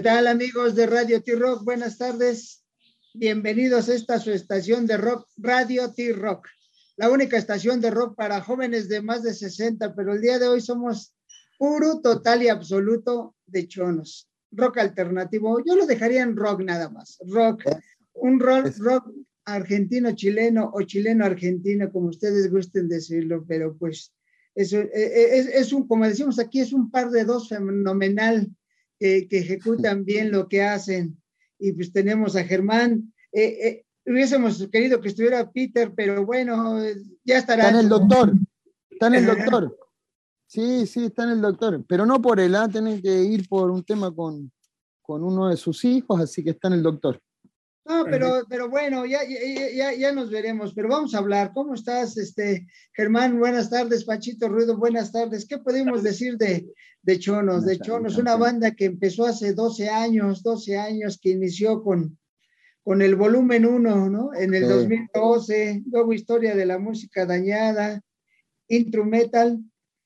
¿Qué tal amigos de Radio T-Rock? Buenas tardes. Bienvenidos a esta su estación de rock, Radio T-Rock, la única estación de rock para jóvenes de más de 60, pero el día de hoy somos puro, total y absoluto de chonos. Rock alternativo, yo lo dejaría en rock nada más. Rock, un rock, rock argentino, chileno o chileno argentino, como ustedes gusten decirlo, pero pues eso eh, eh, es, es, un, como decimos aquí, es un par de dos fenomenal que ejecutan bien lo que hacen. Y pues tenemos a Germán. Eh, eh, hubiésemos querido que estuviera Peter, pero bueno, ya estará. Está en el doctor, está en el doctor. Sí, sí, está en el doctor, pero no por él, ¿ah? tienen que ir por un tema con, con uno de sus hijos, así que está en el doctor. No, pero, pero bueno, ya, ya, ya, nos veremos, pero vamos a hablar. ¿Cómo estás, este, Germán? Buenas tardes, Pachito Ruido, buenas tardes. ¿Qué podemos decir de, de Chonos? De Chonos, una banda que empezó hace 12 años, 12 años, que inició con, con el volumen 1, ¿no? En el 2012, luego Historia de la Música Dañada, Intro Metal,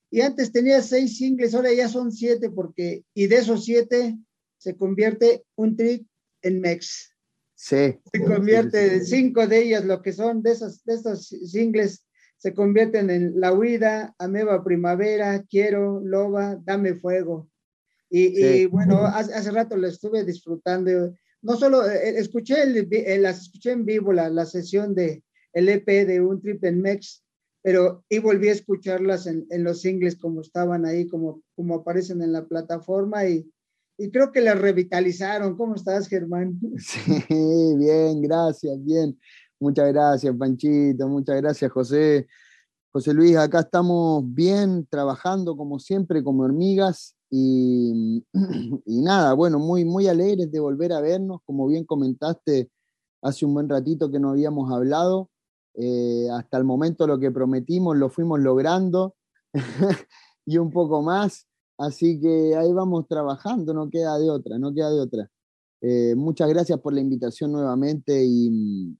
y antes tenía seis singles, ahora ya son siete, porque, y de esos siete se convierte un trip en Mex. Sí. Se convierte, cinco de ellas, lo que son de esos, de esos singles, se convierten en La Huida, Ameba Primavera, Quiero, Loba, Dame Fuego. Y, bueno, hace, rato lo estuve disfrutando. No solo eh, escuché, el, eh, las escuché en vivo, la, la sesión de el EP de un trip en Mex, pero y volví a escucharlas en, en, los singles como estaban ahí, como, como aparecen en la plataforma y, y creo que la revitalizaron. ¿Cómo estás, Germán? Sí, bien, gracias, bien. Muchas gracias, Panchito, muchas gracias, José. José Luis, acá estamos bien, trabajando como siempre, como hormigas. Y, nada, bueno, muy, muy alegres de volver a vernos. Como bien comentaste hace un buen ratito que no habíamos hablado. Eh, hasta el momento lo que prometimos lo fuimos logrando y un poco más. Así que ahí vamos trabajando, no queda de otra, no queda de otra. Eh, muchas gracias por la invitación nuevamente y mm,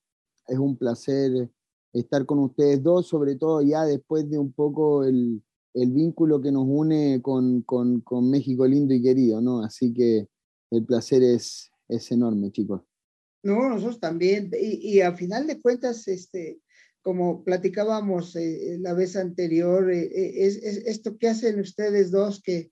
es un placer estar con ustedes dos, sobre todo ya después de un poco el, el vínculo que nos une con, con, con, México lindo y querido, ¿no? Así que el placer es, es enorme, chicos. No, nosotros también. Y, y a final de cuentas, este, como platicábamos eh, la vez anterior, eh, eh, es, es, esto que hacen ustedes dos que,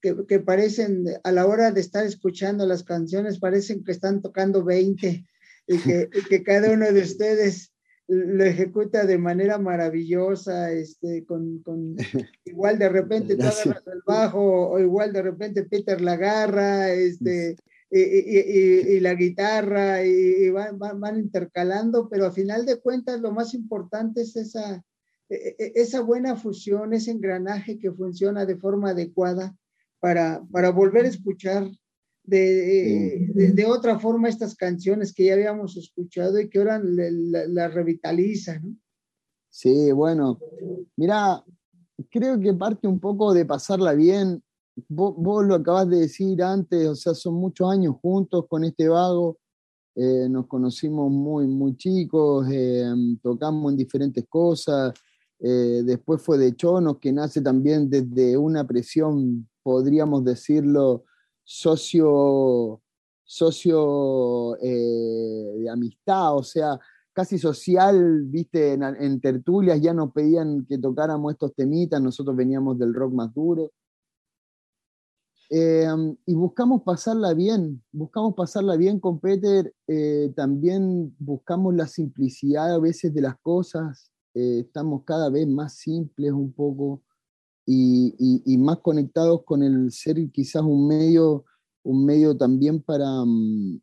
que, que, parecen, a la hora de estar escuchando las canciones, parecen que están tocando 20 y que, y que cada uno de ustedes lo ejecuta de manera maravillosa, este, con, con igual de repente tú agarras el bajo o igual de repente Peter la agarra, este, y, y, y, la guitarra y, van, van, van, intercalando, pero a final de cuentas lo más importante es esa, e, e, esa buena fusión, ese engranaje que funciona de forma adecuada para, para volver a escuchar de, de, de, otra forma estas canciones que ya habíamos escuchado y que ahora las la, la revitaliza, ¿no? Sí, bueno, mira, creo que parte un poco de pasarla bien vos, lo acabas de decir antes, o sea, son muchos años juntos con este vago, eh, nos conocimos muy, muy chicos, eh, tocamos en diferentes cosas, eh, después fue de Chonos, que nace también desde una presión, podríamos decirlo, socio, socio eh, de amistad, o sea, casi social, viste, en, en tertulias ya nos pedían que tocáramos estos temitas, nosotros veníamos del rock más duro. Eh, y buscamos pasarla bien, buscamos pasarla bien con Peter, eh, también buscamos la simplicidad a veces de las cosas, eh, estamos cada vez más simples un poco y, y, y, más conectados con el ser quizás un medio, un medio también para, um,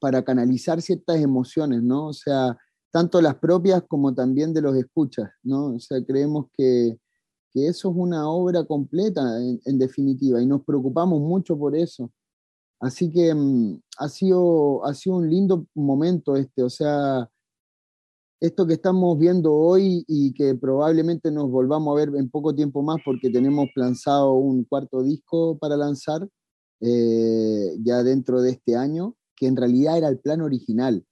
para canalizar ciertas emociones, ¿no? O sea, tanto las propias como también de los escuchas, ¿no? O sea, creemos que que eso es una obra completa en, en, definitiva y nos preocupamos mucho por eso. Así que mm, ha, sido, ha sido un lindo momento este, o sea, esto que estamos viendo hoy y que probablemente nos volvamos a ver en poco tiempo más porque tenemos lanzado un cuarto disco para lanzar eh, ya dentro de este año, que en realidad era el plan original.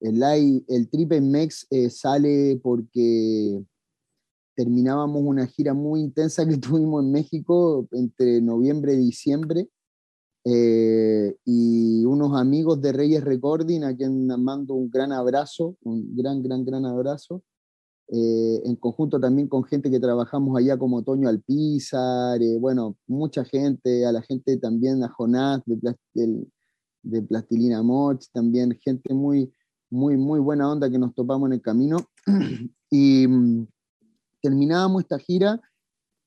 El, el Trip Mex eh, sale porque terminábamos una gira muy intensa que tuvimos en México entre noviembre y diciembre. Eh, y unos amigos de Reyes Recording, a quien mando un gran abrazo, un gran, gran, gran abrazo. Eh, en conjunto también con gente que trabajamos allá como Toño Alpizar, eh, bueno, mucha gente, a la gente también, a Jonás de, de Plastilina Moch, también gente muy, muy, muy buena onda que nos topamos en el camino. y mm, terminábamos esta gira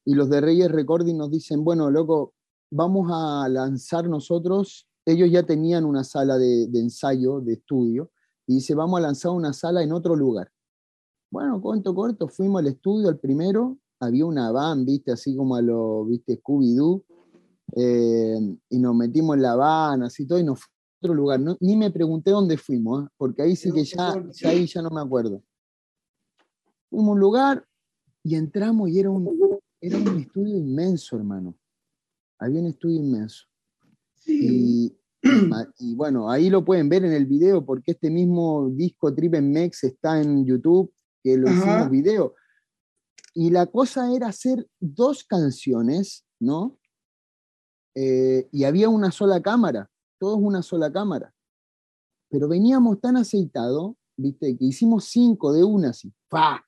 y los de Reyes Recording nos dicen, bueno, loco, vamos a lanzar nosotros, ellos ya tenían una sala de, ensayo, de estudio, y dice, vamos a lanzar una sala en otro lugar. Bueno, corto, corto, fuimos al estudio, al primero, había una van, viste, así como a lo, viste, Scooby-Doo, eh, y nos metimos en la van, así todo, y nos fuimos a otro lugar. ni me pregunté dónde fuimos, ¿eh? porque ahí sí que ya, ya, ahí ya no me acuerdo. Fuimos a un lugar y entramos y era un, era un estudio inmenso, hermano había un estudio inmenso. Y, bueno, ahí lo pueden ver en el video, porque este mismo disco Trip Mex está en YouTube, que lo hicimos video. Y la cosa era hacer dos canciones, ¿no? Eh, y había una sola cámara, todos una sola cámara. Pero veníamos tan aceitados, ¿viste? Que hicimos cinco de una así, ¡fa!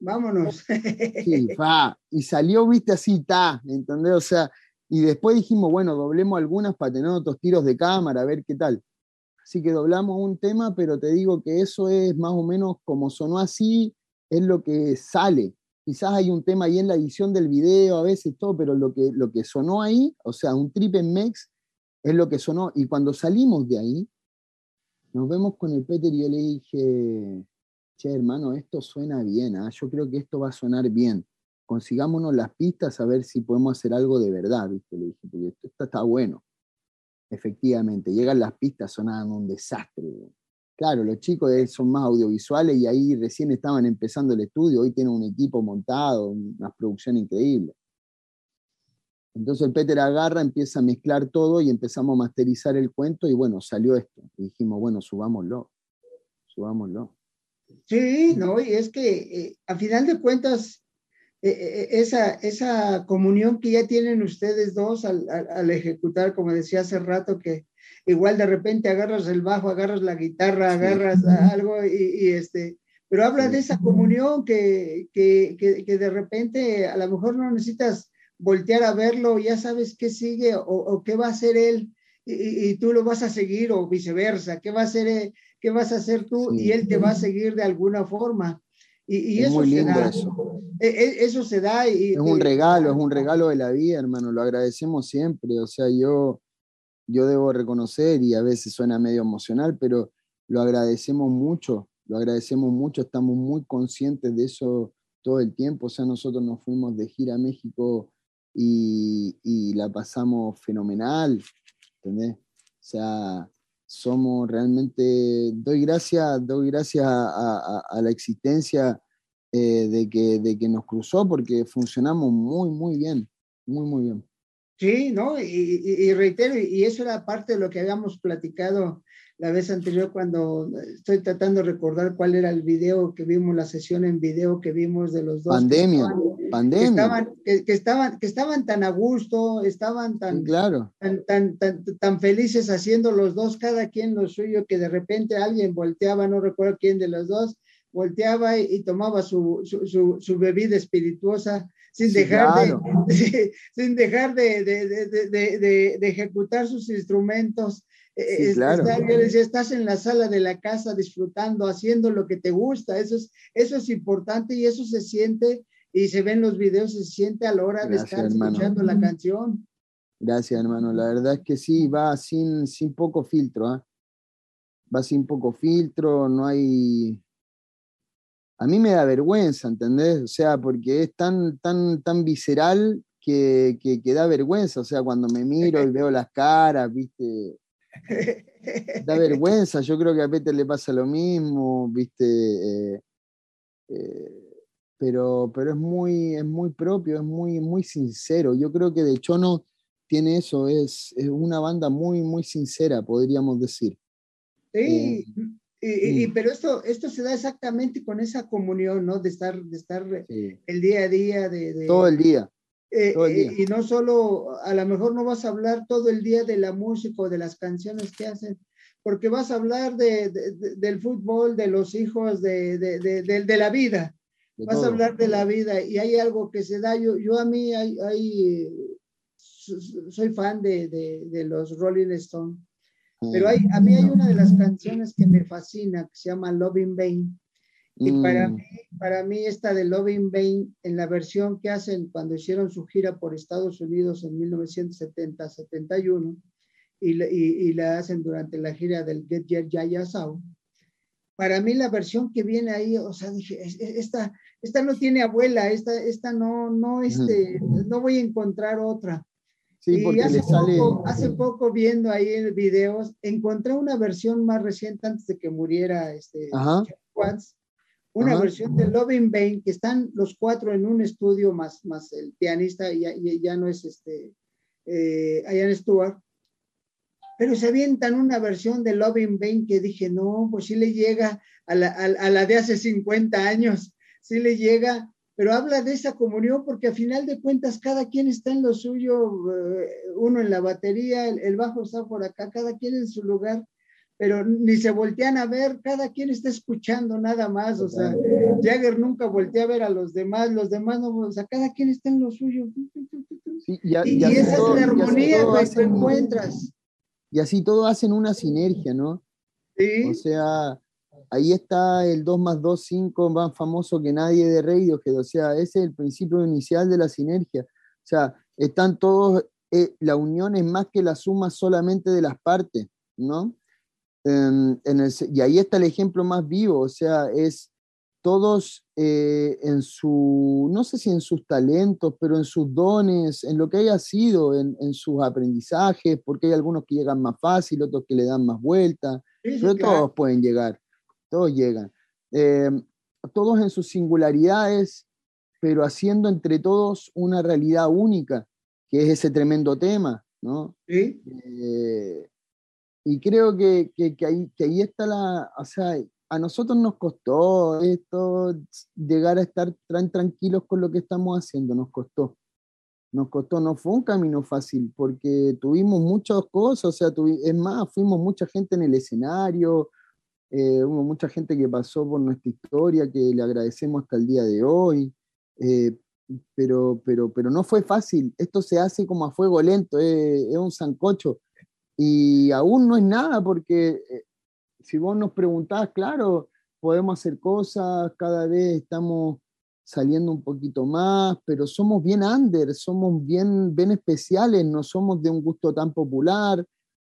Vámonos. Y salió, ¿viste? Así, ta, ¿entendés? O sea, y después dijimos, bueno, doblemos algunas para tener otros tiros de cámara, a ver qué tal. Así que doblamos un tema, pero te digo que eso es más o menos como sonó así, es lo que sale. Quizás hay un tema ahí en la edición del video, a veces todo, pero lo que, lo que sonó ahí, o sea, un trip en Mex, es lo que sonó. Y cuando salimos de ahí, nos vemos con el Peter y yo le dije, che, hermano, esto suena bien, ¿ah? yo creo que esto va a sonar bien consigámonos las pistas a ver si podemos hacer algo de verdad, ¿viste? Le dije, porque esto, está bueno. Efectivamente, llegan las pistas, sonaban un desastre. Claro, los chicos son más audiovisuales y ahí recién estaban empezando el estudio, hoy tienen un equipo montado, una producción increíble. Entonces el Peter agarra, empieza a mezclar todo y empezamos a masterizar el cuento y bueno, salió esto. Y dijimos, bueno, subámoslo, subámoslo. Sí, no, y es que eh, a final de cuentas e, e, e, esa, esa comunión que ya tienen ustedes dos al, ejecutar, como decía hace rato, que igual de repente agarras el bajo, agarras la guitarra, agarras algo y, este, pero habla de esa comunión que, que, que, de repente a lo mejor no necesitas voltear a verlo, ya sabes qué sigue o, qué va a hacer él y, tú lo vas a seguir o viceversa, qué va a hacer, qué vas a hacer tú y él te va a seguir de alguna forma. Y, eso muy lindo se da. eso. E, e, eso se da. Y, es un regalo, es un regalo de la vida, hermano. Lo agradecemos siempre. O sea, yo, yo debo reconocer, y a veces suena medio emocional, pero lo agradecemos mucho. Lo agradecemos mucho. Estamos muy conscientes de eso todo el tiempo. O sea, nosotros nos fuimos de gira a México y, y la pasamos fenomenal. ¿Entendés? O sea, somos realmente, doy gracias, doy gracias a, la existencia eh, de, que, de que nos cruzó porque funcionamos muy, muy bien, muy, muy bien. Sí, ¿no? Y, reitero, y eso era parte de lo que habíamos platicado la vez anterior cuando estoy tratando de recordar cuál era el video que vimos, la sesión en video que vimos de los dos. Pandemia, pandemia. Que estaban, que, estaban, que estaban tan a gusto, estaban tan, claro. tan, tan, tan, tan, felices haciendo los dos, cada quien lo suyo, que de repente alguien volteaba, no recuerdo quién de los dos, volteaba y, tomaba su, su, su, bebida espirituosa sin dejar, de, sin dejar de, de, ejecutar sus instrumentos. Sí, claro. estás en la sala de la casa disfrutando, haciendo lo que te gusta. Eso es, eso es importante y eso se siente y se ven los videos, se siente a la hora de estar escuchando la canción. Gracias, hermano. La verdad es que sí, va sin, sin poco filtro. ¿eh? Va sin poco filtro, no hay, a mí me da vergüenza, ¿entendés? O sea, porque es tan, tan, tan visceral que, que, da vergüenza. O sea, cuando me miro y veo las caras, ¿viste? Da vergüenza. Yo creo que a Peter le pasa lo mismo, ¿viste? Eh, eh, pero, pero es muy, es muy propio, es muy, muy sincero. Yo creo que de Chono tiene eso, es, es una banda muy, muy sincera, podríamos decir. Sí, eh, y, pero esto, esto se da exactamente con esa comunión, ¿no? De estar, de estar el día a día. De, Todo el día. Eh, eh, y no solo, a lo mejor no vas a hablar todo el día de la música o de las canciones que hacen, porque vas a hablar de, del fútbol, de los hijos, de, de la vida. Vas a hablar de la vida y hay algo que se da. Yo, yo a mí hay, hay soy fan de, los Rolling Stones, pero hay, a mí hay una de las canciones que me fascina, que se llama Loving Vain. Y para, mm. mí, para mí esta de Loving Vain, en la versión que hacen cuando hicieron su gira por Estados Unidos en 1970-71, y, y, la hacen durante la gira del Get Your Yaya Sound, para mí la versión que viene ahí, o sea, dije, esta, esta no tiene abuela, esta, esta no, no, este, no voy a encontrar otra. Sí, porque hace, poco, hace poco viendo ahí en videos, encontré una versión más reciente antes de que muriera este Watts, una versión de Loving Bane, que están los cuatro en un estudio más, más el pianista, y ya, ya no es este, eh, Ian Stewart, pero se avientan una versión de Loving Bane que dije, no, pues sí le llega a la, a la de hace 50 años, sí le llega pero habla de esa comunión porque a final de cuentas cada quien está en lo suyo, eh, uno en la batería, el, bajo está por acá, cada quien en su lugar, pero ni se voltean a ver, cada quien está escuchando nada más, o sea, Jagger nunca voltea a ver a los demás, los demás no, o sea, cada quien está en lo suyo. y, esa es la armonía que encuentras. Y así todo hacen una sinergia, ¿no? Sí. O sea, ahí está el 2 más 2, 5, más famoso que nadie de Radiohead, o sea, ese es el principio inicial de la sinergia. O sea, están todos, eh, la unión es más que la suma solamente de las partes, ¿no? En el, y ahí está el ejemplo más vivo, o sea, es todos eh, en su, no sé si en sus talentos, pero en sus dones, en lo que haya sido, en, en sus aprendizajes, porque hay algunos que llegan más fácil, otros que le dan más vuelta, pero todos pueden llegar todos llegan. Eh, todos en sus singularidades, pero haciendo entre todos una realidad única, que es ese tremendo tema, ¿no? Sí. Eh, y creo que, ahí, que ahí está la, o sea, a nosotros nos costó esto, llegar a estar tan tranquilos con lo que estamos haciendo, nos costó. Nos costó, no fue un camino fácil, porque tuvimos muchas cosas, o sea, es más, fuimos mucha gente en el escenario, eh, hubo mucha gente que pasó por nuestra historia, que le agradecemos hasta el día de hoy, eh, pero, pero, pero no fue fácil. Esto se hace como a fuego lento, es un sancocho. Y aún no es nada, porque eh, si vos nos preguntás, claro, podemos hacer cosas, cada vez estamos saliendo un poquito más, pero somos bien under, somos bien, bien especiales, no somos de un gusto tan popular,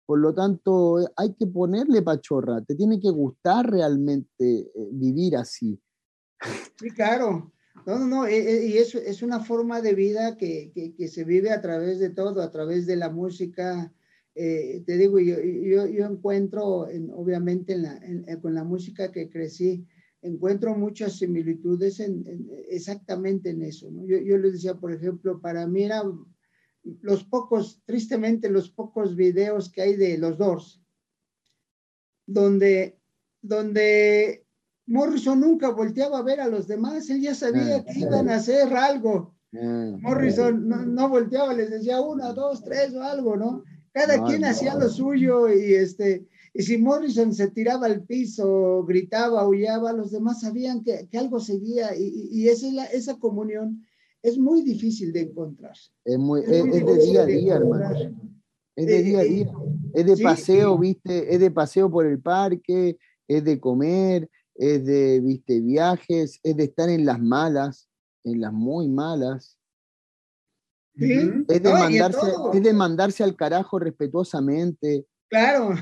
por lo tanto, hay que ponerle pachorra, te tiene que gustar realmente eh, vivir así. Sí, claro. No, no, no, eh, eh, y eso es una forma de vida que, se vive a través de todo, a través de la música. Te digo, yo, yo, encuentro, obviamente, con la música que crecí, encuentro muchas similitudes exactamente en eso. Yo, yo les decía, por ejemplo, para mí era los pocos, tristemente, los pocos videos que hay de los Doors, donde, donde Morrison nunca volteaba a ver a los demás, él ya sabía ah, que iban a hacer algo. Ah, Morrison no, volteaba, les decía una, dos, tres o algo, ¿no? Cada quien hacía lo suyo y este, y si Morrison se tiraba al piso, gritaba, aullaba, los demás sabían que, algo seguía y, y, esa, esa comunión es muy difícil de encontrar. Es, muy, es, de día a día, hermano. Es de día a eh, día. Es de paseo, viste, es de paseo por el parque, es de comer, es de, viste, viajes, es de estar en las malas, en las muy malas. Es, de mandarse, es de mandarse al carajo respetuosamente. Claro.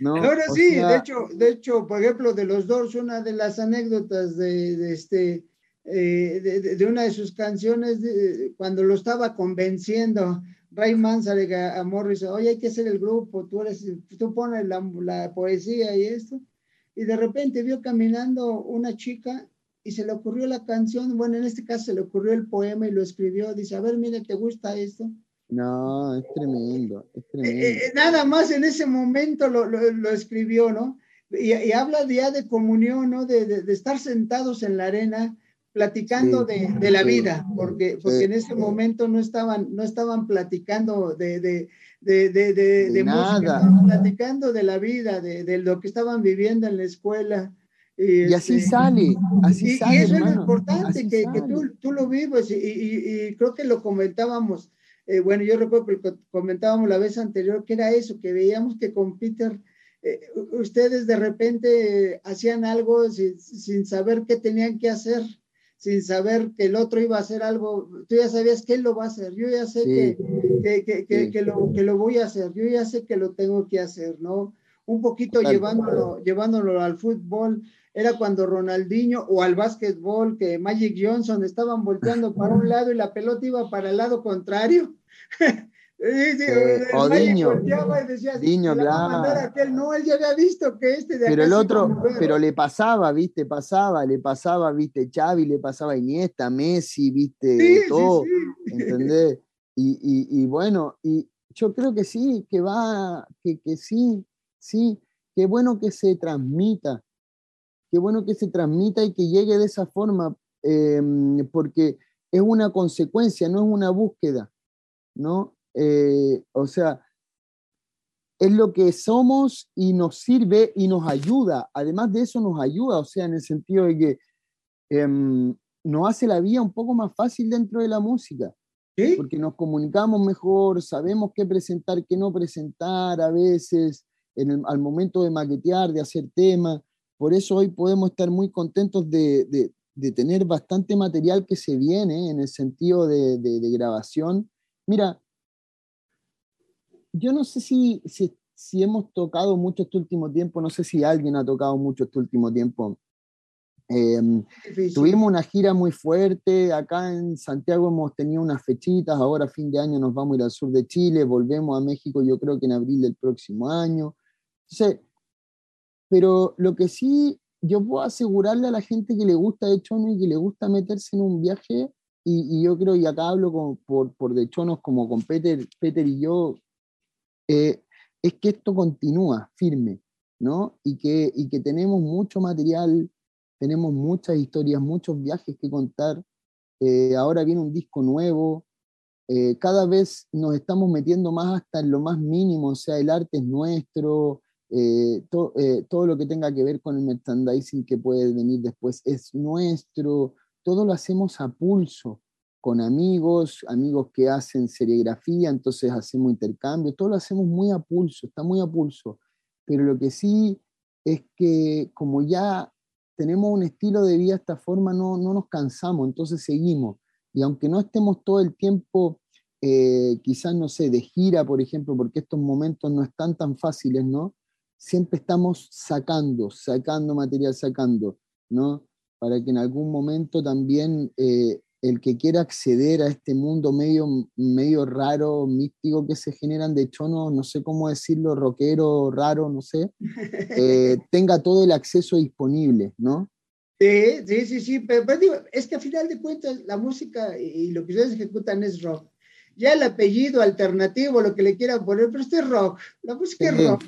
¿no? Ahora sí, de, hecho, de hecho, por ejemplo, de los dos, una de las anécdotas de este, eh, de, una de sus canciones, cuando lo estaba convenciendo Ray Manzarek a, Morrison, oye, hay que hacer el grupo, tú, eres, tú pones la, la, poesía y esto, y de repente vio caminando una chica y se le ocurrió la canción, bueno, en este caso se le ocurrió el poema y lo escribió, dice, a ver, mira, ¿te gusta esto? No, es tremendo, es eh, tremendo. Eh, nada más en ese momento lo, lo, lo escribió, ¿no? Y, y, habla ya de comunión, ¿no? De, de, de estar sentados en la arena, platicando de, de, la vida, porque, porque en ese momento no estaban, no estaban platicando de, de, de, de música, estaban platicando de la vida, de, lo que estaban viviendo en la escuela. Y, así este, sale, así y, sale. Y eso es lo importante, que, que tú, tú, lo vives, y, y, creo que lo comentábamos, eh, bueno, yo recuerdo que comentábamos la vez anterior, que era eso, que veíamos que con Peter eh, ustedes de repente hacían algo sin, saber qué tenían que hacer, sin saber que el otro iba a hacer algo, tú ya sabías que él lo va a hacer, yo ya sé que, que, lo, que lo voy a hacer, yo ya sé que lo tengo que hacer, ¿no? Un poquito llevándolo, llevándolo al fútbol, era cuando Ronaldinho o al básquetbol, que Magic Johnson estaban volteando para un lado y la pelota iba para el lado contrario. Eh, o Diño, Diño, claro. no, él ya había visto que este de Pero el otro, pero le pasaba, viste, pasaba, le pasaba, viste, Xavi, le pasaba Iniesta, Messi, viste, todo, ¿entendés? Y, bueno, y yo creo que sí, que va, que, que sí, sí, qué bueno que se transmita, qué bueno que se transmita y que llegue de esa forma, em, porque es una consecuencia, no es una búsqueda, ¿no? Eh, o sea, es lo que somos y nos sirve y nos ayuda. Además de eso nos ayuda, o sea, en el sentido de que em, nos hace la vida un poco más fácil dentro de la música. Porque nos comunicamos mejor, sabemos qué presentar, qué no presentar a veces, en al momento de maquetear, de hacer temas. Por eso hoy podemos estar muy contentos de, de, de tener bastante material que se viene en el sentido de, de grabación. Mira, yo no sé si, si, hemos tocado mucho este último tiempo, no sé si alguien ha tocado mucho este último tiempo. Em, tuvimos una gira muy fuerte, acá en Santiago hemos tenido unas fechitas, ahora a fin de año nos vamos a ir al sur de Chile, volvemos a México yo creo que en abril del próximo año. Pero lo que sí yo puedo asegurarle a la gente que le gusta de Chono y que le gusta meterse en un viaje, y, yo creo, y acá hablo por, por de Chonos como con Peter, Peter y yo, eh, es que esto continúa firme, ¿no? Y que, y que tenemos mucho material, tenemos muchas historias, muchos viajes que contar. Eh, ahora viene un disco nuevo, eh, cada vez nos estamos metiendo más hasta en lo más mínimo, o sea, el arte es nuestro, todo lo que tenga que ver con el merchandising que puede venir después es nuestro, todo lo hacemos a pulso, con amigos, amigos que hacen serigrafía, entonces hacemos intercambio, todo lo hacemos muy a pulso, está muy a pulso. Pero lo que sí es que como ya tenemos un estilo de vida esta forma, no, no nos cansamos, entonces seguimos. Y aunque no estemos todo el tiempo, eh, quizás, no sé, de gira, por ejemplo, porque estos momentos no están tan fáciles, ¿no? Siempre estamos sacando, sacando material, sacando, ¿no? Para que en algún momento también eh, el que quiera acceder a este mundo medio, medio raro, místico que se generan, de hecho no, sé cómo decirlo, rockero, raro, no sé, eh, tenga todo el acceso disponible, ¿no? Sí, sí, sí, sí, pero, digo, es que a final de cuentas la música y lo que ustedes ejecutan es rock. Ya el apellido alternativo, lo que le quieran poner, pero este es rock, la música es rock.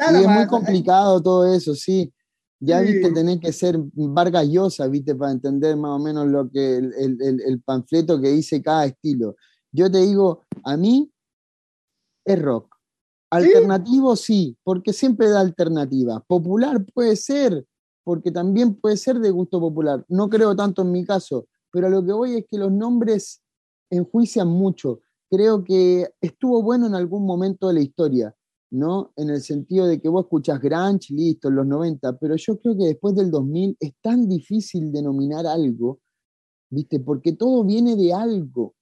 Nada sí, es muy complicado todo eso, sí. Ya, viste, tenés que ser Vargas Llosa, viste, para entender más o menos lo que el, panfleto que dice cada estilo. Yo te digo, a mí es rock. Alternativo sí, porque siempre da alternativa. Popular puede ser, porque también puede ser de gusto popular. No creo tanto en mi caso, pero a lo que voy es que los nombres enjuician mucho. Creo que estuvo bueno en algún momento de la historia, ¿no? En el sentido de que vos escuchas grunge, listo, en los 90, pero yo creo que después del 2000 es tan difícil denominar algo, ¿viste? Porque todo viene de algo,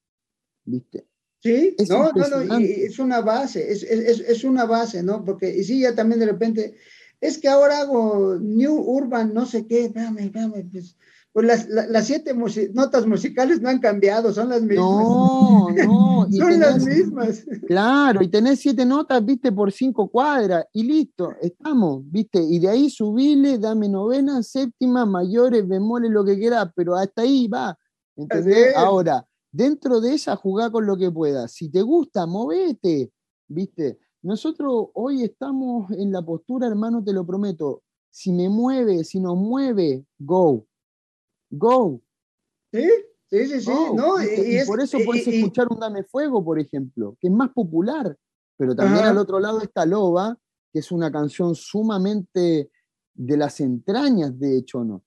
¿viste? Sí, no, no, no, es una base, es, es, es, una base, ¿no? Porque, y sí, ya también de repente, es que ahora hago New Urban, no sé qué, espérame, espérame, pues, pues las, las, siete notas musicales no han cambiado, son las mismas. No, no. son las mismas. Claro, y tenés siete notas, viste, por cinco cuadras, y listo, estamos, viste, y de ahí subile, dame novena, séptima, mayores, bemoles, lo que quieras, pero hasta ahí va. ¿Entendés? Ahora, dentro de esa, jugá con lo que puedas. Si te gusta, movete, viste. Nosotros hoy estamos en la postura, hermano, te lo prometo. Si me mueve, si nos mueve, go go. Sí, sí, sí, sí. no, y, por eso puedes escuchar un Dame Fuego, por ejemplo, que es más popular, pero también al otro lado está Loba, que es una canción sumamente de las entrañas de Chono.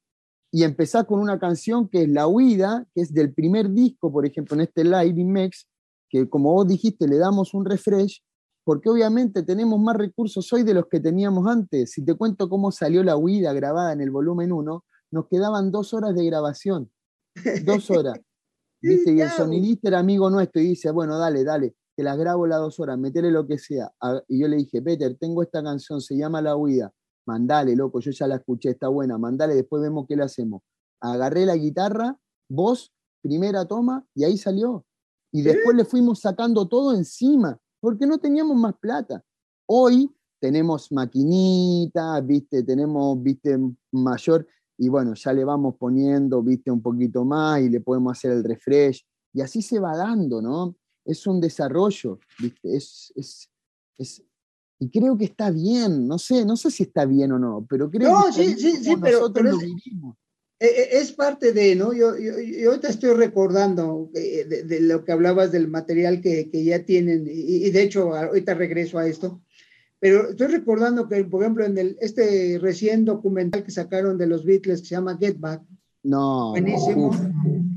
Y empezar con una canción que es La Huida, que es del primer disco, por ejemplo, en este Live Mex, que como vos dijiste, le damos un refresh, porque obviamente tenemos más recursos hoy de los que teníamos antes. Si te cuento cómo salió La Huida grabada en el volumen 1, nos quedaban dos horas de grabación. Dos horas. ¿Viste? Y el sonidista era amigo nuestro y dice, bueno, dale, dale, te las grabo las dos horas, metele lo que sea. Y yo le dije, Peter, tengo esta canción, se llama La Huida. Mandale, loco, yo ya la escuché, está buena, mandale, después vemos qué le hacemos. Agarré la guitarra, voz, primera toma, y ahí salió. Y después le fuimos sacando todo encima, porque no teníamos más plata. Hoy tenemos maquinitas, viste, tenemos, viste, mayor, y bueno, ya le vamos poniendo, viste, un poquito más y le podemos hacer el refresh. Y así se va dando, ¿no? Es un desarrollo, viste, es, es, es y creo que está bien, no sé, no sé si está bien o no, pero creo que sí, sí, sí, pero, lo vivimos. E, e, es, parte de, ¿no? Yo, yo, yo ahorita estoy recordando eh, de, lo que hablabas del material que, que ya tienen, y, de hecho ahorita regreso a esto, pero estoy recordando que, por ejemplo, en el, este recién documental que sacaron de los Beatles que se llama Get Back, no, buenísimo,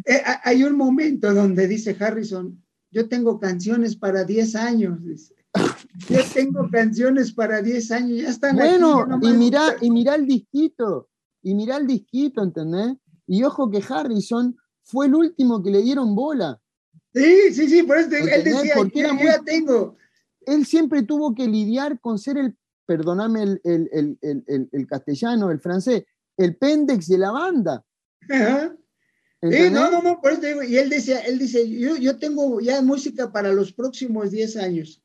eh, hay un momento donde dice Harrison, yo tengo canciones para 10 años, dice. Ya tengo canciones para 10 años, ya están bueno, y mira, y mira el disquito, y mira el disquito, ¿entendés? Y ojo que Harrison fue el último que le dieron bola. Sí, sí, sí, por eso él decía, yo, ya tengo. Él siempre tuvo que lidiar con ser el, perdóname el, el, el, el castellano, el francés, el pendex de la banda. Ajá. Sí, no, no, no, por eso digo, y él decía, él dice, yo, yo tengo ya música para los próximos 10 años.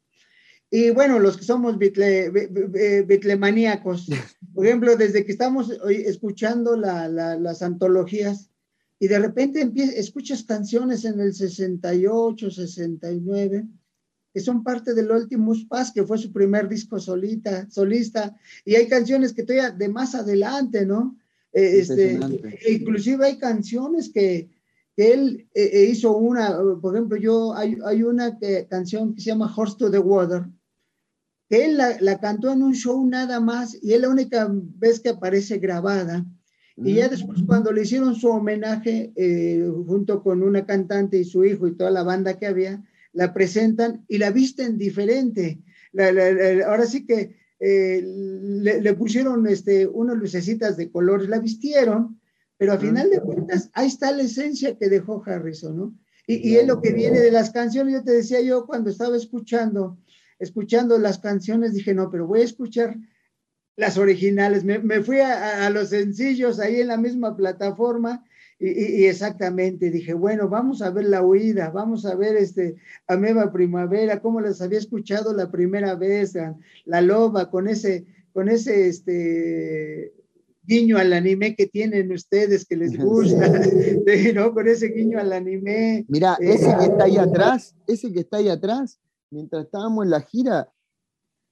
Y bueno, los que somos bitlemaníacos, por ejemplo, desde que estamos escuchando las antologías y de repente escuchas canciones en el 68, 69, que son parte del Ultimus Pass, que fue su primer disco solita, solista, y hay canciones que todavía de más adelante, ¿no? Eh, este, inclusive hay canciones que, él eh, eh, hizo una, por ejemplo, yo hay, hay una canción que se llama Horse to the Water, él la, cantó en un show nada más y es la única vez que aparece grabada. Y ya después cuando le hicieron su homenaje eh, junto con una cantante y su hijo y toda la banda que había, la presentan y la visten diferente. ahora sí que eh, le, pusieron este, unas lucecitas de colores, la vistieron, pero a final de cuentas ahí está la esencia que dejó Harrison, ¿no? Y, y es lo que viene de las canciones, yo te decía yo cuando estaba escuchando escuchando las canciones, dije, no, pero voy a escuchar las originales. Me, fui a, los sencillos ahí en la misma plataforma y, exactamente dije, bueno, vamos a ver la huida, vamos a ver este Ameba Primavera, cómo las había escuchado la primera vez, la loba, con ese, con ese este guiño al anime que tienen ustedes que les gusta, ¿no? Con ese guiño al anime. Mira, ese que está ahí eh, atrás, ese que está ahí atrás, mientras estábamos en la gira,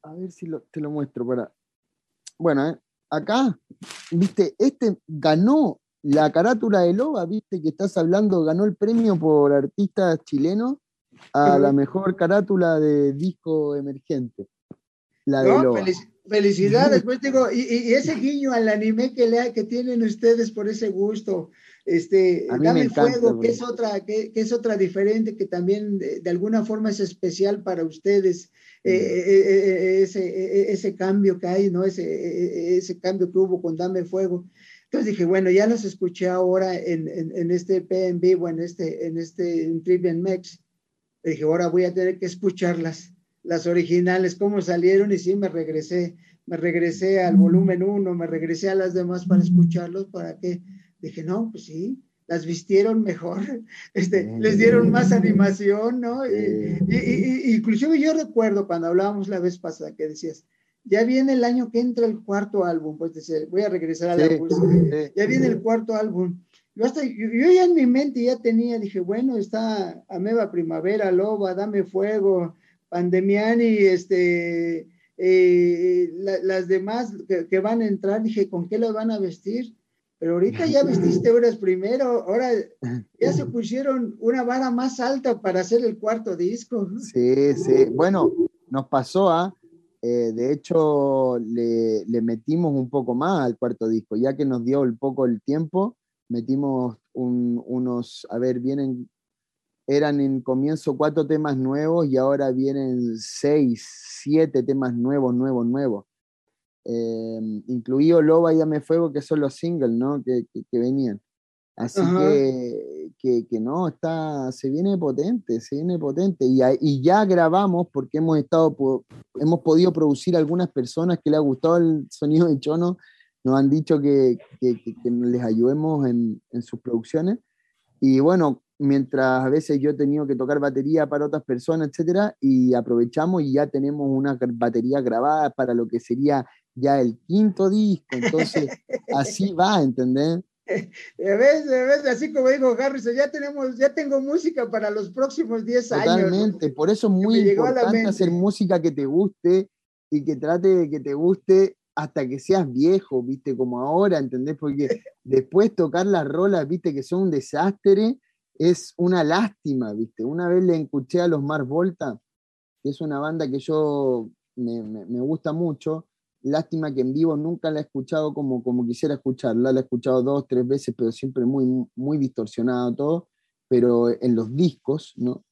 a ver si te lo muestro para. Bueno, eh, acá, viste, este ganó la carátula de Loba, viste que estás hablando, ganó el premio por artista chileno a la mejor carátula de disco emergente. La de Loba. felicidades, pues digo, y, ese guiño al anime que, le, que tienen ustedes por ese gusto, este, Dame Fuego, que es, otra, que, es otra diferente, que también de, alguna forma es especial para ustedes, eh, eh, eh, ese, cambio que hay, ¿no? Ese, ese cambio que hubo con Dame Fuego. Entonces dije, bueno, ya los escuché ahora en, en, este P en vivo, en este, en este en Trivian Mex. Dije, ahora voy a tener que escucharlas, las originales, cómo salieron, y sí me regresé, me regresé al volumen 1, me regresé a las demás para escucharlos, para que Dije, no, pues sí, las vistieron mejor, este, les dieron más animación, ¿no? Y, inclusive yo recuerdo cuando hablábamos la vez pasada que decías, ya viene el año que entra el cuarto álbum, pues decía, voy a regresar a la música, ya viene el cuarto álbum. Yo, hasta, yo, ya en mi mente ya tenía, dije, bueno, está Ameba Primavera, Loba, Dame Fuego, Pandemiani, este, eh, las demás que, que, van a entrar, dije, ¿con qué los van a vestir? pero ahorita ya vestiste horas primero, ahora ya se pusieron una vara más alta para hacer el cuarto disco. Sí, sí. Bueno, nos pasó a, ¿ah? Eh, de hecho, le, metimos un poco más al cuarto disco, ya que nos dio un poco el tiempo, metimos unos, a ver, vienen, eran en comienzo cuatro temas nuevos y ahora vienen seis, siete temas nuevos, nuevos, nuevos eh, incluido Loba y Dame Fuego, que son los singles, ¿no? Que, que, venían. Así que, que, que, no, está, se viene potente, se viene potente. Y, y, ya grabamos porque hemos estado, hemos podido producir algunas personas que les ha gustado el sonido de Chono, nos han dicho que, que les ayudemos en, en, sus producciones. Y bueno, mientras a veces yo he tenido que tocar batería para otras personas, etcétera, y aprovechamos y ya tenemos una batería grabada para lo que sería ya el quinto disco, entonces así va, ¿entendés? ¿Ves? ¿Ves? Así como dijo Harrison, ya tenemos, ya tengo música para los próximos 10 años. Totalmente, por eso es muy importante hacer música que te guste y que trate de que te guste hasta que seas viejo, viste, como ahora, ¿entendés? Porque después tocar las rolas, viste, que son un desastre, es una lástima, viste. Una vez le escuché a los Mars Volta, que es una banda que yo me, me gusta mucho, Lástima que en vivo nunca la he escuchado como, como quisiera escucharla, la he escuchado dos, tres veces, pero siempre muy, muy distorsionado todo, pero en los discos, ¿no?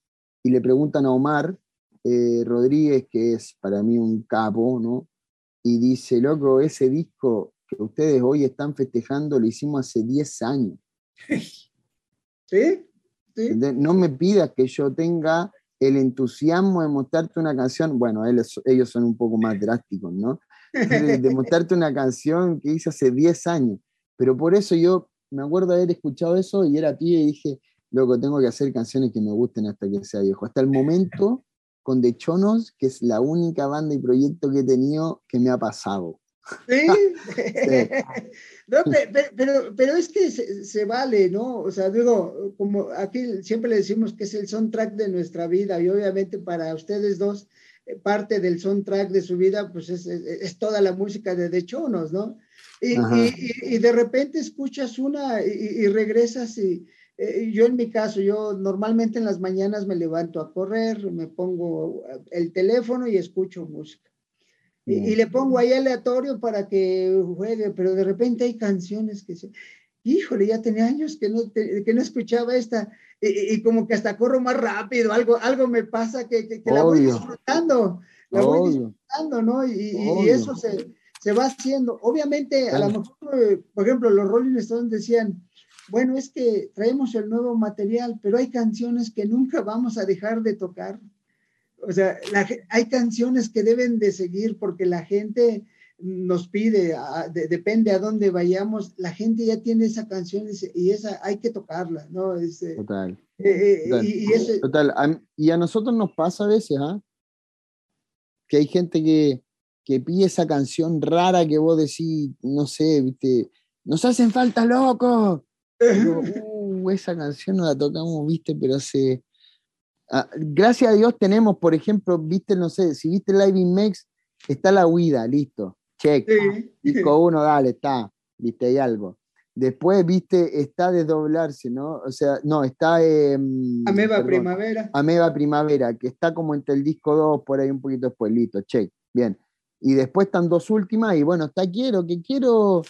Y le preguntan a Omar eh, Rodríguez, que es para mí un capo, ¿no? Y dice, loco, ese disco que ustedes hoy están festejando lo hicimos hace 10 años. ¿Sí? No me pidas que yo tenga el entusiasmo de mostrarte una canción, bueno, ellos, ellos son un poco más drásticos, ¿no? De, mostrarte una canción que hice hace 10 años. Pero por eso yo me acuerdo de haber escuchado eso y era pibe y dije, loco, tengo que hacer canciones que me gusten hasta que sea viejo. Hasta el momento, con De Chonos, que es la única banda y proyecto que he tenido que me ha pasado. Sí, pero, pero, es que se, se, vale, ¿no? O sea, digo, como aquí siempre le decimos que es el soundtrack de nuestra vida y obviamente para ustedes dos parte del soundtrack de su vida, pues es, es, toda la música de De Chonos, ¿no? Y, y, y, de repente escuchas una y, regresas y eh, yo en mi caso, yo normalmente en las mañanas me levanto a correr, me pongo el teléfono y escucho música. Y, le pongo ahí aleatorio para que juegue, pero de repente hay canciones que se, híjole, ya tenía años que no, que no escuchaba esta, y, como que hasta corro más rápido, algo, algo me pasa que, que, la voy disfrutando, la voy disfrutando, ¿no? Y, eso se, se, va haciendo. Obviamente, a lo mejor, eh, por ejemplo, los Rolling Stones decían, bueno, es que traemos el nuevo material, pero hay canciones que nunca vamos a dejar de tocar. O sea, hay canciones que deben de seguir porque la gente nos pide, depende a dónde vayamos, la gente ya tiene esa canción y, esa hay que tocarla, ¿no? Eh, total. Eh, eh, y, total. A, y a nosotros nos pasa a veces, ¿ah? Que hay gente que, que pide esa canción rara que vos decís, no sé, viste, nos hacen falta locos. Uh, esa canción no la tocamos, viste, pero se... Ah, gracias a Dios tenemos, por ejemplo, viste, no sé, si viste Live in Mex, está la huida, listo check. Disco uno, dale, está, viste, hay algo. Después, viste, está desdoblarse, ¿no? O sea, no, está. Eh, Ameba Primavera. Ameba Primavera, que está como entre el disco 2, por ahí un poquito después, listo, check, bien. Y después están dos últimas, y bueno, está quiero, que quiero.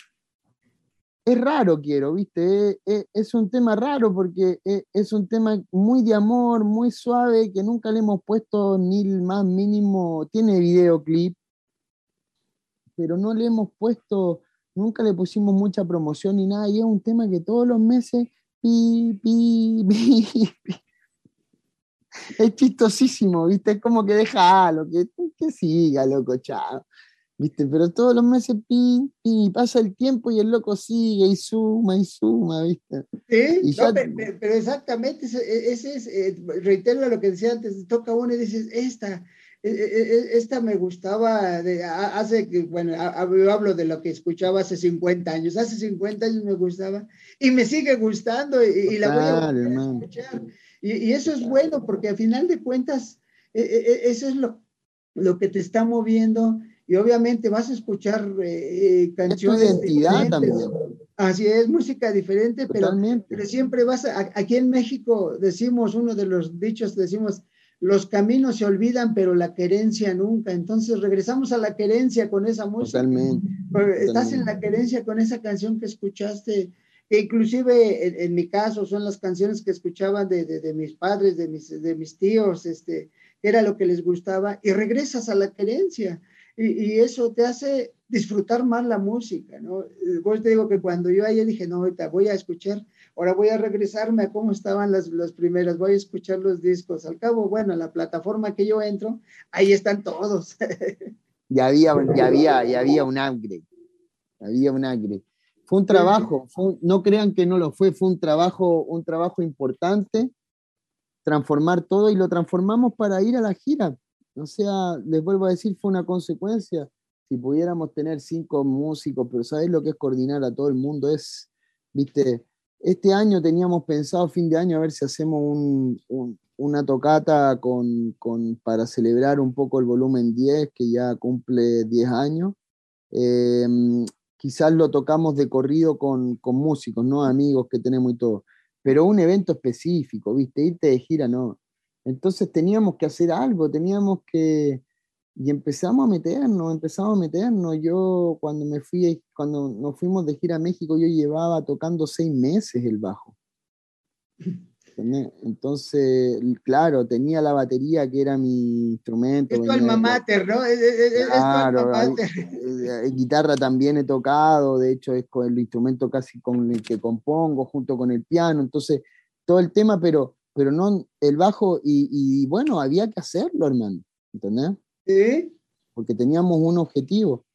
Es raro, quiero, viste, es, un tema raro porque es, un tema muy de amor, muy suave, que nunca le hemos puesto ni el más mínimo. Tiene videoclip, pero no le hemos puesto, nunca le pusimos mucha promoción ni nada, y es un tema que todos los meses, pi, pi, pi, es chistosísimo, ¿viste? Es como que deja lo que, que siga, loco, chao. ¿Viste? Pero todos los meses, pi, pi, pasa el tiempo y el loco sigue y suma y suma, ¿viste? Sí, pero, exactamente, ese, es, eh, reitero lo que decía antes, toca uno y dices, esta, esta me gustaba de, hace bueno, yo hablo de lo que escuchaba hace 50 años, hace 50 años me gustaba y me sigue gustando y, la voy a, escuchar. Y, eso es bueno porque al final de cuentas, eso es lo, lo que te está moviendo y obviamente vas a escuchar eh, canciones. Es identidad también. Así es, música diferente, pero, pero, siempre vas a, aquí en México decimos, uno de los dichos, decimos, los caminos se olvidan, pero la querencia nunca. Entonces regresamos a la querencia con esa música. Totalmente. Estás en la querencia con esa canción que escuchaste, que inclusive en, mi caso son las canciones que escuchaban de, de, de, mis padres, de mis, de mis tíos, este, era lo que les gustaba, y regresas a la querencia y, eso te hace disfrutar más la música, ¿no? Vos te digo que cuando yo ayer dije, no, ahorita voy a escuchar, ahora voy a regresarme a cómo estaban las, las primeras, voy a escuchar los discos. Al cabo, bueno, la plataforma que yo entro, ahí están todos. ya había, ya había, ya había un upgrade, había un upgrade. Fue un trabajo, no crean que no lo fue, fue un trabajo, un trabajo importante, transformar todo y lo transformamos para ir a la gira. O sea, les vuelvo a decir, fue una consecuencia. Si pudiéramos tener cinco músicos, pero ¿sabes lo que es coordinar a todo el mundo? Es, viste, este año teníamos pensado, fin de año, a ver si hacemos una tocata con, para celebrar un poco el volumen 10, que ya cumple 10 años. Em, quizás lo tocamos de corrido con, con músicos, ¿no? Amigos que tenemos y todo. Pero un evento específico, ¿viste? Irte de gira, no entonces teníamos que hacer algo, teníamos que... Y empezamos a meternos, empezamos a meternos. Yo cuando me fui, cuando nos fuimos de gira a México, yo llevaba tocando seis meses el bajo. Entonces, claro, tenía la batería que era mi instrumento. Es tu alma mater, ¿no? Es, claro, guitarra también he tocado, de hecho es con el instrumento casi con el que compongo, junto con el piano. Entonces, todo el tema, pero pero no el bajo, y, bueno, había que hacerlo, hermano, ¿entendés? Sí. Porque teníamos un objetivo.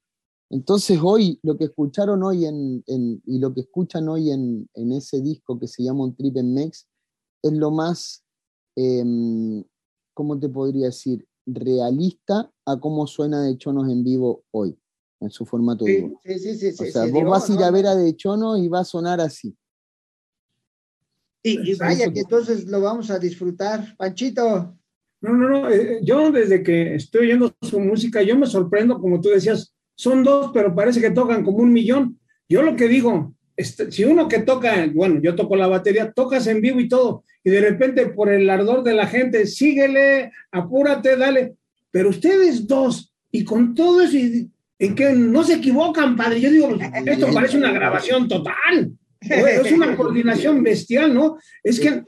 Entonces hoy, lo que escucharon hoy en, y lo que escuchan hoy en, ese disco que se llama Un Trip en Mex, es lo más, em, ¿cómo te podría decir? Realista a cómo suena de Chonos en vivo hoy, en su formato sí, Sí, sí, sí. O sea, vos vas a ir a ver a De Chonos y va a sonar así. Y, vaya que entonces lo vamos a disfrutar. Panchito. No, no, no. Eh, yo desde que estoy oyendo su música, yo me sorprendo, como tú decías, son dos, pero parece que tocan como un millón. Yo lo que digo, este, si uno que toca, bueno, yo toco la batería, tocas en vivo y todo, y de repente por el ardor de la gente, síguele, apúrate, dale. Pero ustedes dos, y con todo eso, en que no se equivocan, padre. Yo digo, esto parece una grabación total. Es una coordinación bestial, ¿no? Es que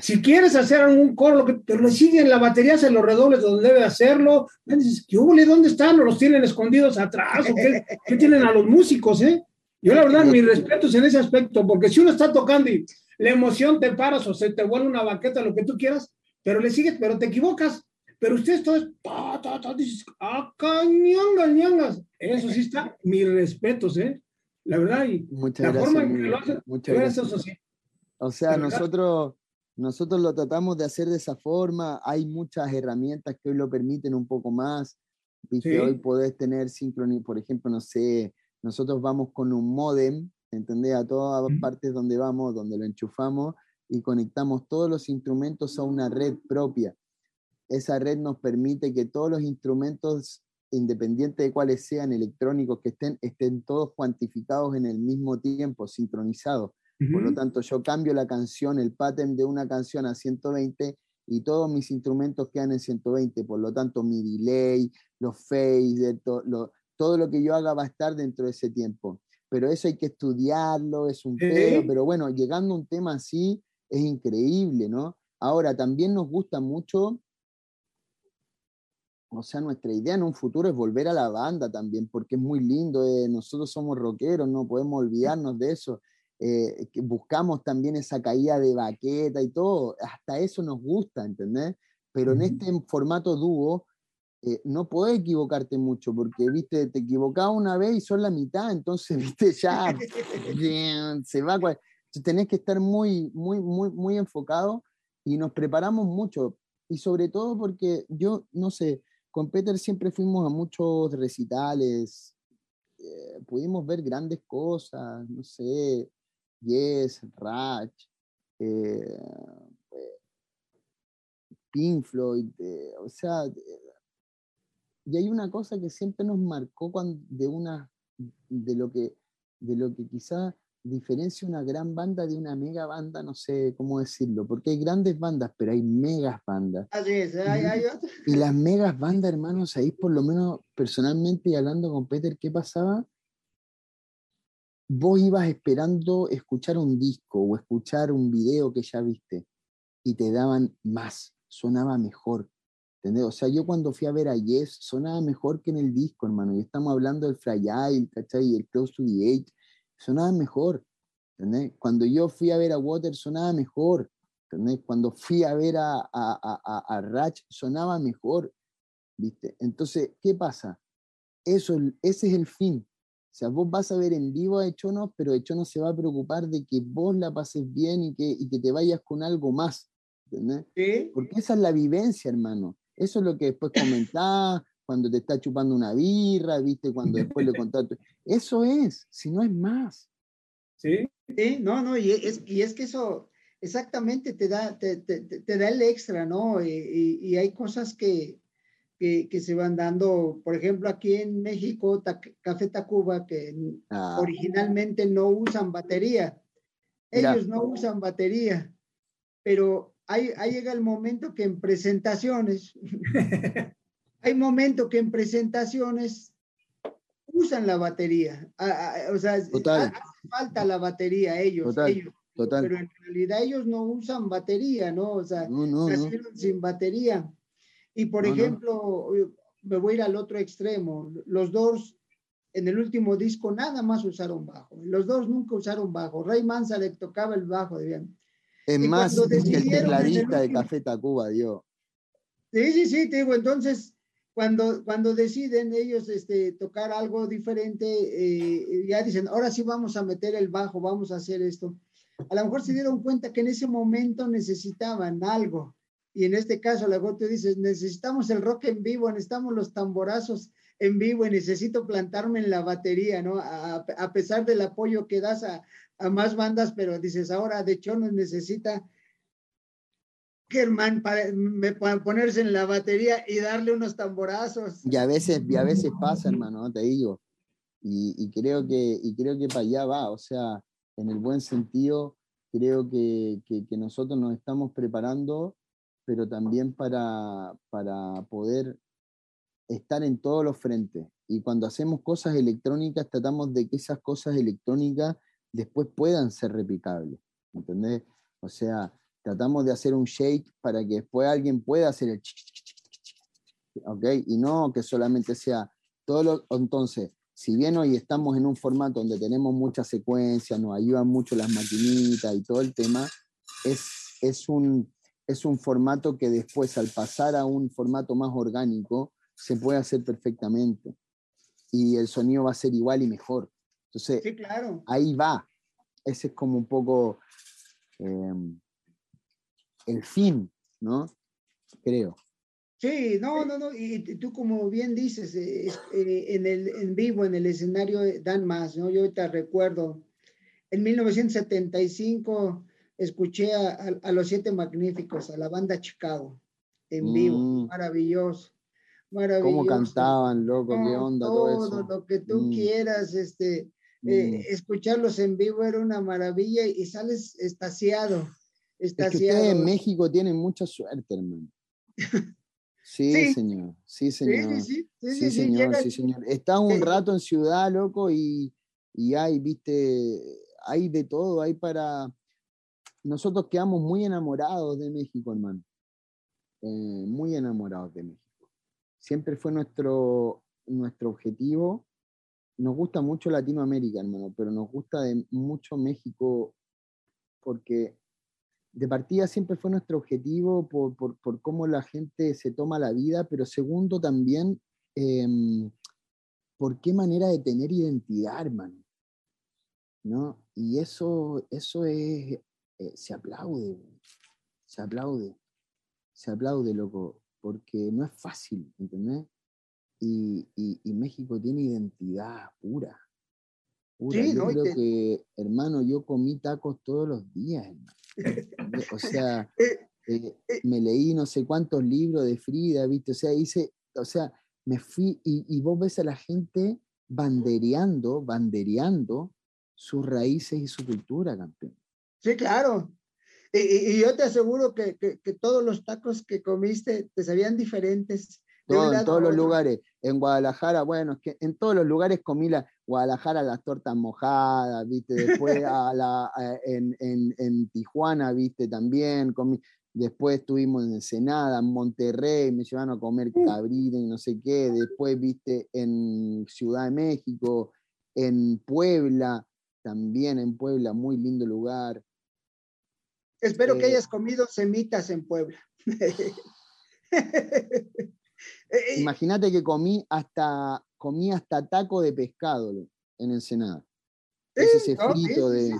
si quieres hacer algún coro, que, pero le siguen la batería, se lo redobles donde debe hacerlo. Dices, ¿qué ¿Dónde están? ¿O los tienen escondidos atrás? ¿O qué, qué, tienen a los músicos, eh? Yo la verdad, mi respeto es en ese aspecto, porque si uno está tocando y la emoción te paras o se te vuelve una baqueta, lo que tú quieras, pero le sigues, pero te equivocas. Pero ustedes todos, ta, ta, ta, dices, ah, cañangas, ñangas. Eso sí está, mis respetos, ¿eh? la verdad, y muchas la forma en que lo hacen, muchas gracias. O sea, nosotros, nosotros lo tratamos de hacer de esa forma, hay muchas herramientas que hoy lo permiten un poco más, ¿viste? hoy podés tener sincronía, por ejemplo, no sé, nosotros vamos con un modem, ¿entendés? A todas partes donde vamos, donde lo enchufamos y conectamos todos los instrumentos a una red propia. Esa red nos permite que todos los instrumentos independiente de cuáles sean electrónicos que estén, estén todos cuantificados en el mismo tiempo, sincronizados. Por lo tanto, yo cambio la canción, el pattern de una canción a 120 y todos mis instrumentos quedan en 120. Por lo tanto, mi delay, los phase, todo lo que yo haga va a estar dentro de ese tiempo. Pero eso hay que estudiarlo, es un pedo, pero bueno, llegando a un tema así es increíble, ¿no? Ahora, también nos gusta mucho o sea, nuestra idea en un futuro es volver a la banda también, porque es muy lindo. Eh, nosotros somos rockeros, no podemos olvidarnos de eso. Eh, que buscamos también esa caída de baqueta y todo. Hasta eso nos gusta, ¿entendés? Pero en este formato dúo, eh, no podés equivocarte mucho, porque, viste, te equivocás una vez y son la mitad, entonces, viste, ya se va. Tenés que estar muy, muy, muy, muy enfocado y nos preparamos mucho. Y sobre todo porque yo, no sé, con Peter siempre fuimos a muchos recitales, eh, pudimos ver grandes cosas, no sé, Yes, Ratch, eh, Pink Floyd, eh, o sea, y hay una cosa que siempre nos marcó cuando, de, una, de, lo que, de lo que quizá diferencia una gran banda de una mega banda, no sé cómo decirlo, porque hay grandes bandas, pero hay megas bandas. Así es, hay, hay Y las megas bandas, hermanos, ahí por lo menos personalmente y hablando con Peter, ¿qué pasaba? Vos ibas esperando escuchar un disco o escuchar un video que ya viste y te daban más, sonaba mejor. ¿Entendés? O sea, yo cuando fui a ver a Yes, sonaba mejor que en el disco, hermano. Y estamos hablando del Fragile, ¿cachai? Y el Close to the Edge sonaba mejor. ¿entendés? Cuando yo fui a ver a Water sonaba mejor. ¿entendés? Cuando fui a ver a, a, a, a Ratch sonaba mejor. ¿viste? Entonces, ¿qué pasa? Eso, ese es el fin. O sea, vos vas a ver en vivo a Echono, pero Echono se va a preocupar de que vos la pases bien y que, y que te vayas con algo más. ¿entendés? ¿Sí? Porque esa es la vivencia, hermano. Eso es lo que después comentás, cuando te está chupando una birra, ¿viste? Cuando después le contás. Eso es, si no es más. Sí. Sí, no, no, y es, y es que eso exactamente te da, te, te, te da el extra, ¿no? Y, y, y hay cosas que, que, que, se van dando, por ejemplo, aquí en México, ta, Café Tacuba, que ah. originalmente no usan batería. Ellos no usan batería, pero ahí, ahí llega el momento que en presentaciones, hay momento que en presentaciones usan la batería. o sea, hace falta la batería ellos, Total. ellos. Total. Pero en realidad ellos no usan batería, ¿no? O sea, No, no, no. nacieron sin batería. Y por No, no. ejemplo, me voy a ir al otro extremo. Los dos en el último disco nada más usaron bajo. Los dos nunca usaron bajo. Ray Mansa le tocaba el bajo, bien. Es Y más que el tecladista de Café Tacuba, Dios. Sí, sí, sí, te digo, entonces, cuando, cuando deciden ellos este, tocar algo diferente, eh, ya dicen, ahora sí vamos a meter el bajo, vamos a hacer esto. A lo mejor se dieron cuenta que en ese momento necesitaban algo. Y en este caso, la tú dices, necesitamos el rock en vivo, necesitamos los tamborazos en vivo y necesito plantarme en la batería, ¿no? A, a pesar del apoyo que das a, a más bandas, pero dices, ahora de hecho nos necesita Germán para, para ponerse en la batería y darle unos tamborazos. Y a veces, y a veces pasa, hermano, te digo. Y, y creo que, y creo que para allá va, o sea, en el buen sentido, creo que, que, que nosotros nos estamos preparando, pero también para, para poder estar en todos los frentes. Y cuando hacemos cosas electrónicas, tratamos de que esas cosas electrónicas después puedan ser replicables. ¿Entendés? O sea, tratamos de hacer un shake para que después alguien pueda hacer el ¿ok? Y no que solamente sea todo lo, entonces, si bien hoy estamos en un formato donde tenemos muchas secuencias, nos ayudan mucho las maquinitas y todo el tema, es, es, un, es un formato que después al pasar a un formato más orgánico, se puede hacer perfectamente. Y el sonido va a ser igual y mejor. Entonces, Sí, claro. ahí va. Ese es como un poco eh, el fin, ¿no? Creo. Sí, no, no, no, y, tú como bien dices, eh, es- eh, en el en vivo, en el escenario dan más, ¿no? Yo te recuerdo, en 1975 escuché a, a- a los Siete Magníficos, a la banda Chicago, en vivo, Mm. maravilloso, maravilloso. ¿Cómo cantaban, loco? ¿Qué No, onda todo, todo eso? lo que tú Mm. quieras, este, Mm. eh, escucharlos en vivo era una maravilla y sales estaciado, Es que estaciado. ustedes en México tienen mucha suerte, hermano. Sí, Sí. señor. Sí, señor. sí, sí, sí, señor, llega- sí, señor. Estás un rato en ciudad, loco, y, y hay, viste, hay de todo, hay para... Nosotros quedamos muy enamorados de México, hermano. Eh, muy enamorados de México. Siempre fue nuestro, nuestro objetivo. Nos gusta mucho Latinoamérica, hermano, pero nos gusta mucho México porque de partida siempre fue nuestro objetivo por, por- por cómo la gente se toma la vida, pero segundo también, em, por qué manera de tener identidad, hermano. ¿No? Y eso, eso es, eh, se aplaude, se aplaude, se aplaude, loco, porque no es fácil, ¿entendés? Y, y- y México tiene identidad pura. pura. Sí, Yo ¿no? Creo que, hermano, yo comí tacos todos los días, hermano. O sea, Eh, eh, me leí no sé cuántos libros de Frida, ¿viste? O sea, hice, o sea, me fui y, y vos ves a la gente bandereando, bandereando sus raíces y su cultura, campeón. Sí, claro. Y, yo te aseguro que, que, todos los tacos que comiste te sabían diferentes. en todos los lugares. En Guadalajara, bueno, es que en todos los lugares comí la Guadalajara las tortas mojadas, viste, después a la, en, en, en, Tijuana, viste, también comí. Después estuvimos en Ensenada, en Monterrey, me llevaron a comer cabrita y no sé qué. Después, viste, en Ciudad de México, en Puebla, también en Puebla, muy lindo lugar. Espero que eh, hayas comido semitas en Puebla. Eh, imagínate que comí hasta, comí hasta taco de pescado en Ensenada. Es ese frito de...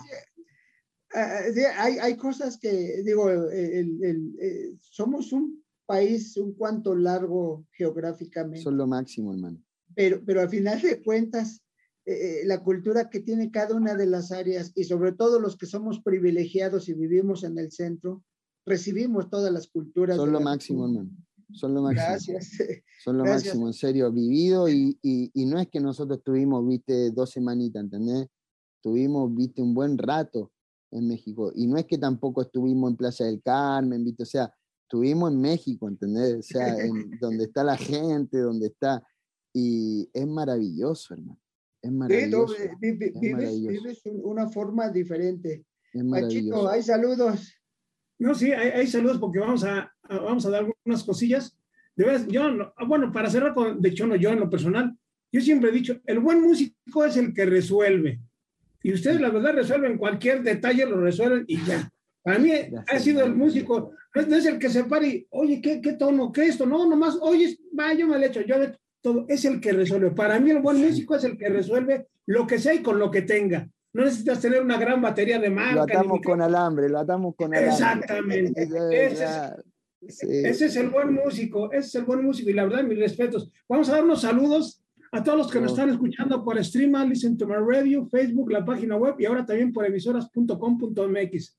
Ah, ah, hay, hay, cosas que, digo, eh, somos un país un cuanto largo geográficamente. Son lo máximo, hermano. Pero, pero al final de cuentas, eh, la cultura que tiene cada una de las áreas y sobre todo los que somos privilegiados y vivimos en el centro, recibimos todas las culturas. Son lo máximo, hermano. Son lo máximo. Gracias. Son lo máximo, en serio, vivido y, y, y, no es que nosotros tuvimos, viste, dos semanitas, ¿entendés? Tuvimos, viste, un buen rato en México. Y no es que tampoco estuvimos en Playa del Carmen, ¿viste? O sea, estuvimos en México, ¿entendés? O sea, en, donde está la gente, donde está... Y es maravilloso, hermano. Es maravilloso. Sí, vives, una forma diferente. Machito, hay saludos. No, sí, hay, saludos porque vamos a, vamos a dar algunas cosillas. De verdad, yo, bueno, para cerrar con, de hecho, no, yo en lo personal, yo siempre he dicho, el buen músico es el que resuelve. Y ustedes, la verdad, resuelven cualquier detalle, lo resuelven y ya. Para mí ha sido el músico, no es el que se para y, oye, ¿qué, qué tono? ¿Qué esto? No, nomás, oye, va, yo me lo echo, yo todo, es el que resuelve. Para mí el buen músico es el que resuelve lo que sea y con lo que tenga. No necesitas tener una gran batería de marca. Lo atamos con alambre, lo atamos con alambre. Exactamente. ese, es, ese, es, el buen músico, ese es el buen músico y la verdad, mis respetos. Vamos a dar unos saludos a todos los que nos están escuchando por Streama, Listen to My Radio, Facebook, la página web y ahora también por emisoras.com.mx.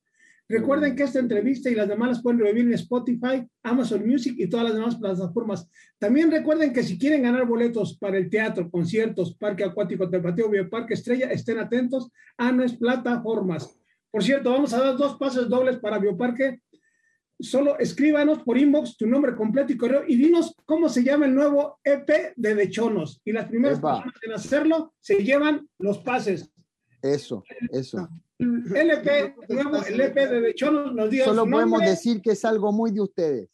Recuerden que esta entrevista y las demás las pueden revivir en Spotify, Amazon Music y todas las demás plataformas. También recuerden que si quieren ganar boletos para el teatro, conciertos, parque acuático Tapateo, Bioparque Estrella, estén atentos a nuestras plataformas. Por cierto, vamos a dar dos pases dobles para Bioparque solo escríbanos por inbox tu nombre completo y correo y dinos cómo se llama el nuevo EP de Dechonos. Y las primeras personas en hacerlo se llevan los pases. Eso, eso. El EP, nuevo, el EP de Dechonos nos dio Solo podemos decir que es algo muy de ustedes.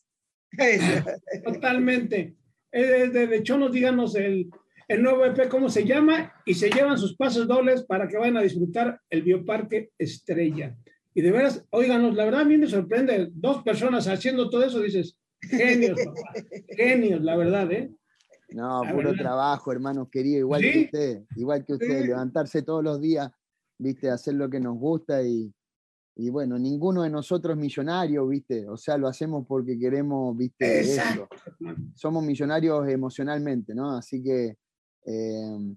Totalmente. De Dechonos, díganos el, el nuevo EP, cómo se llama, y se llevan sus pases dobles para que vayan a disfrutar el Bioparque Estrella. Y de veras, óiganos, la verdad a mí me sorprende, dos personas haciendo todo eso, dices, genios, genios, la verdad, ¿eh? No, puro trabajo, hermanos queridos, igual que usted, igual que usted, levantarse todos los días, viste, hacer lo que nos gusta y, y bueno, ninguno de nosotros es millonario, viste, o sea, lo hacemos porque queremos, viste, eso. Somos millonarios emocionalmente, ¿no? Así que, eh,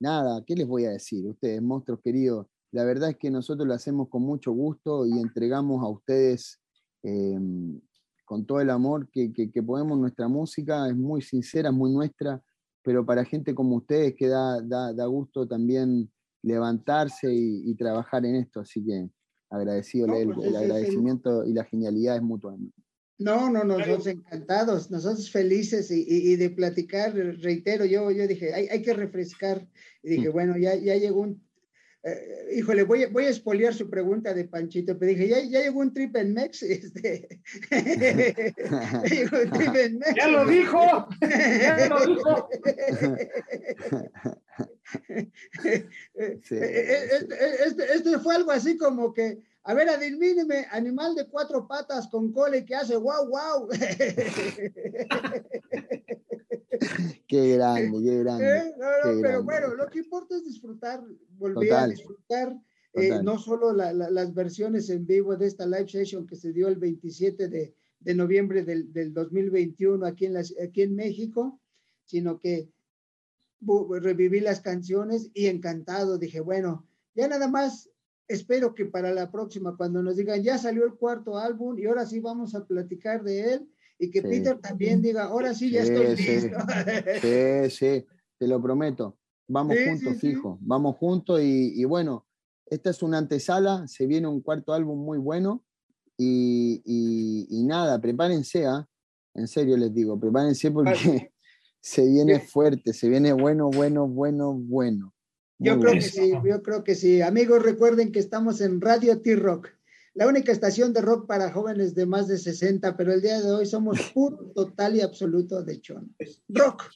nada, ¿qué les voy a decir? Ustedes, monstruos queridos, la verdad es que nosotros lo hacemos con mucho gusto y entregamos a ustedes em, con todo el amor que, podemos. Nuestra música es muy sincera, es muy nuestra, pero para gente como ustedes que da, da, gusto también levantarse y, trabajar en esto. Así que agradecido, el, pues agradecimiento y la genialidad es mutua. No, no, nosotros encantados, nosotros felices y, de platicar, reitero, yo, yo dije, hay, hay que refrescar. Y dije, mm. bueno, ya, ya llegó un eh, híjole, voy, voy a espoliar su pregunta de Panchito, pero dije, ya, ya llegó un trip en Mex. Este, ya lo dijo, ya lo dijo. Este, este, fue algo así como que, a ver, adivíneme, animal de cuatro patas con cole que hace guau, guau. qué grande, qué grande. Eh, pero bueno, lo que importa es disfrutar, volver a disfrutar. Eh, no solo las versiones en vivo de esta live session que se dio el 27 de, de noviembre del, del, 2021 aquí en, las, aquí en México, sino que reviví las canciones y encantado. Dije, bueno, ya nada más espero que para la próxima, cuando nos digan, ya salió el cuarto álbum y ahora sí vamos a platicar de él, y que Peter también diga, ahora sí, ya estoy listo. Sí, sí, te lo prometo. Vamos juntos, fijo, vamos juntos y, bueno, esta es una antesala, se viene un cuarto álbum muy bueno y, y nada, prepárense, ¿ah? en serio les digo, prepárense porque se viene fuerte, se viene bueno, bueno, bueno, bueno. yo creo que sí, yo creo que sí. Amigos, recuerden que estamos en Radio T-Rock, la única estación de rock para jóvenes de más de 60, pero el día de hoy somos puro, total y absoluto de chon. Rock,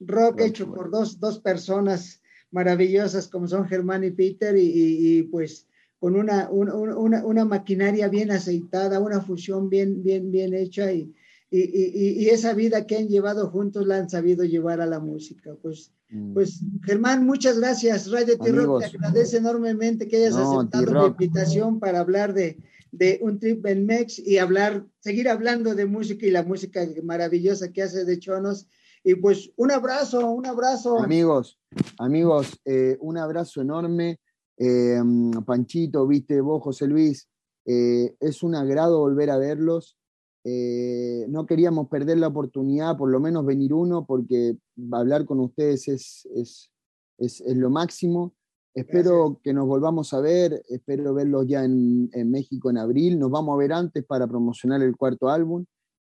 rock hecho por dos, dos personas maravillosas como son Germán y Peter y, pues con una, una, una, maquinaria bien aceitada, una fusión bien, bien, bien hecha y, y, esa vida que han llevado juntos la han sabido llevar a la música. Pues, mm. pues Germán, muchas gracias. Radio Tirro te agradece enormemente que hayas aceptado la invitación para hablar de, de un trip en Mex y hablar, seguir hablando de música y la música maravillosa que hace de Chonos. Y pues un abrazo, un abrazo. Amigos, amigos, eh, un abrazo enorme. Eh, Panchito, viste, vos, José Luis, eh, es un agrado volver a verlos. Eh, no queríamos perder la oportunidad, por lo menos venir uno, porque hablar con ustedes es, es, es, lo máximo. Espero que nos volvamos a ver, espero verlos ya en, en, México en abril, nos vamos a ver antes para promocionar el cuarto álbum.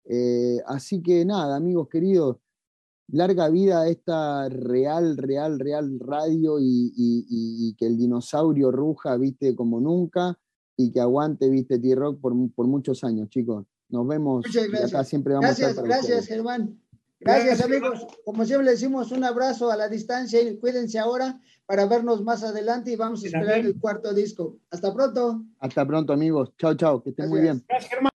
Eh, así que nada, amigos queridos, larga vida a esta real, real, real radio y, y, que el dinosaurio ruja, viste, como nunca y que aguante, viste, T-Rock por, por muchos años, chicos. Nos vemos. Muchas gracias. Acá siempre vamos gracias, a gracias, Germán. Gracias, amigos. Como siempre, le decimos un abrazo a la distancia y cuídense ahora para vernos más adelante y vamos a esperar el cuarto disco. Hasta pronto. Hasta pronto, amigos. Chao, chao. Que estén muy bien. Gracias, Germán.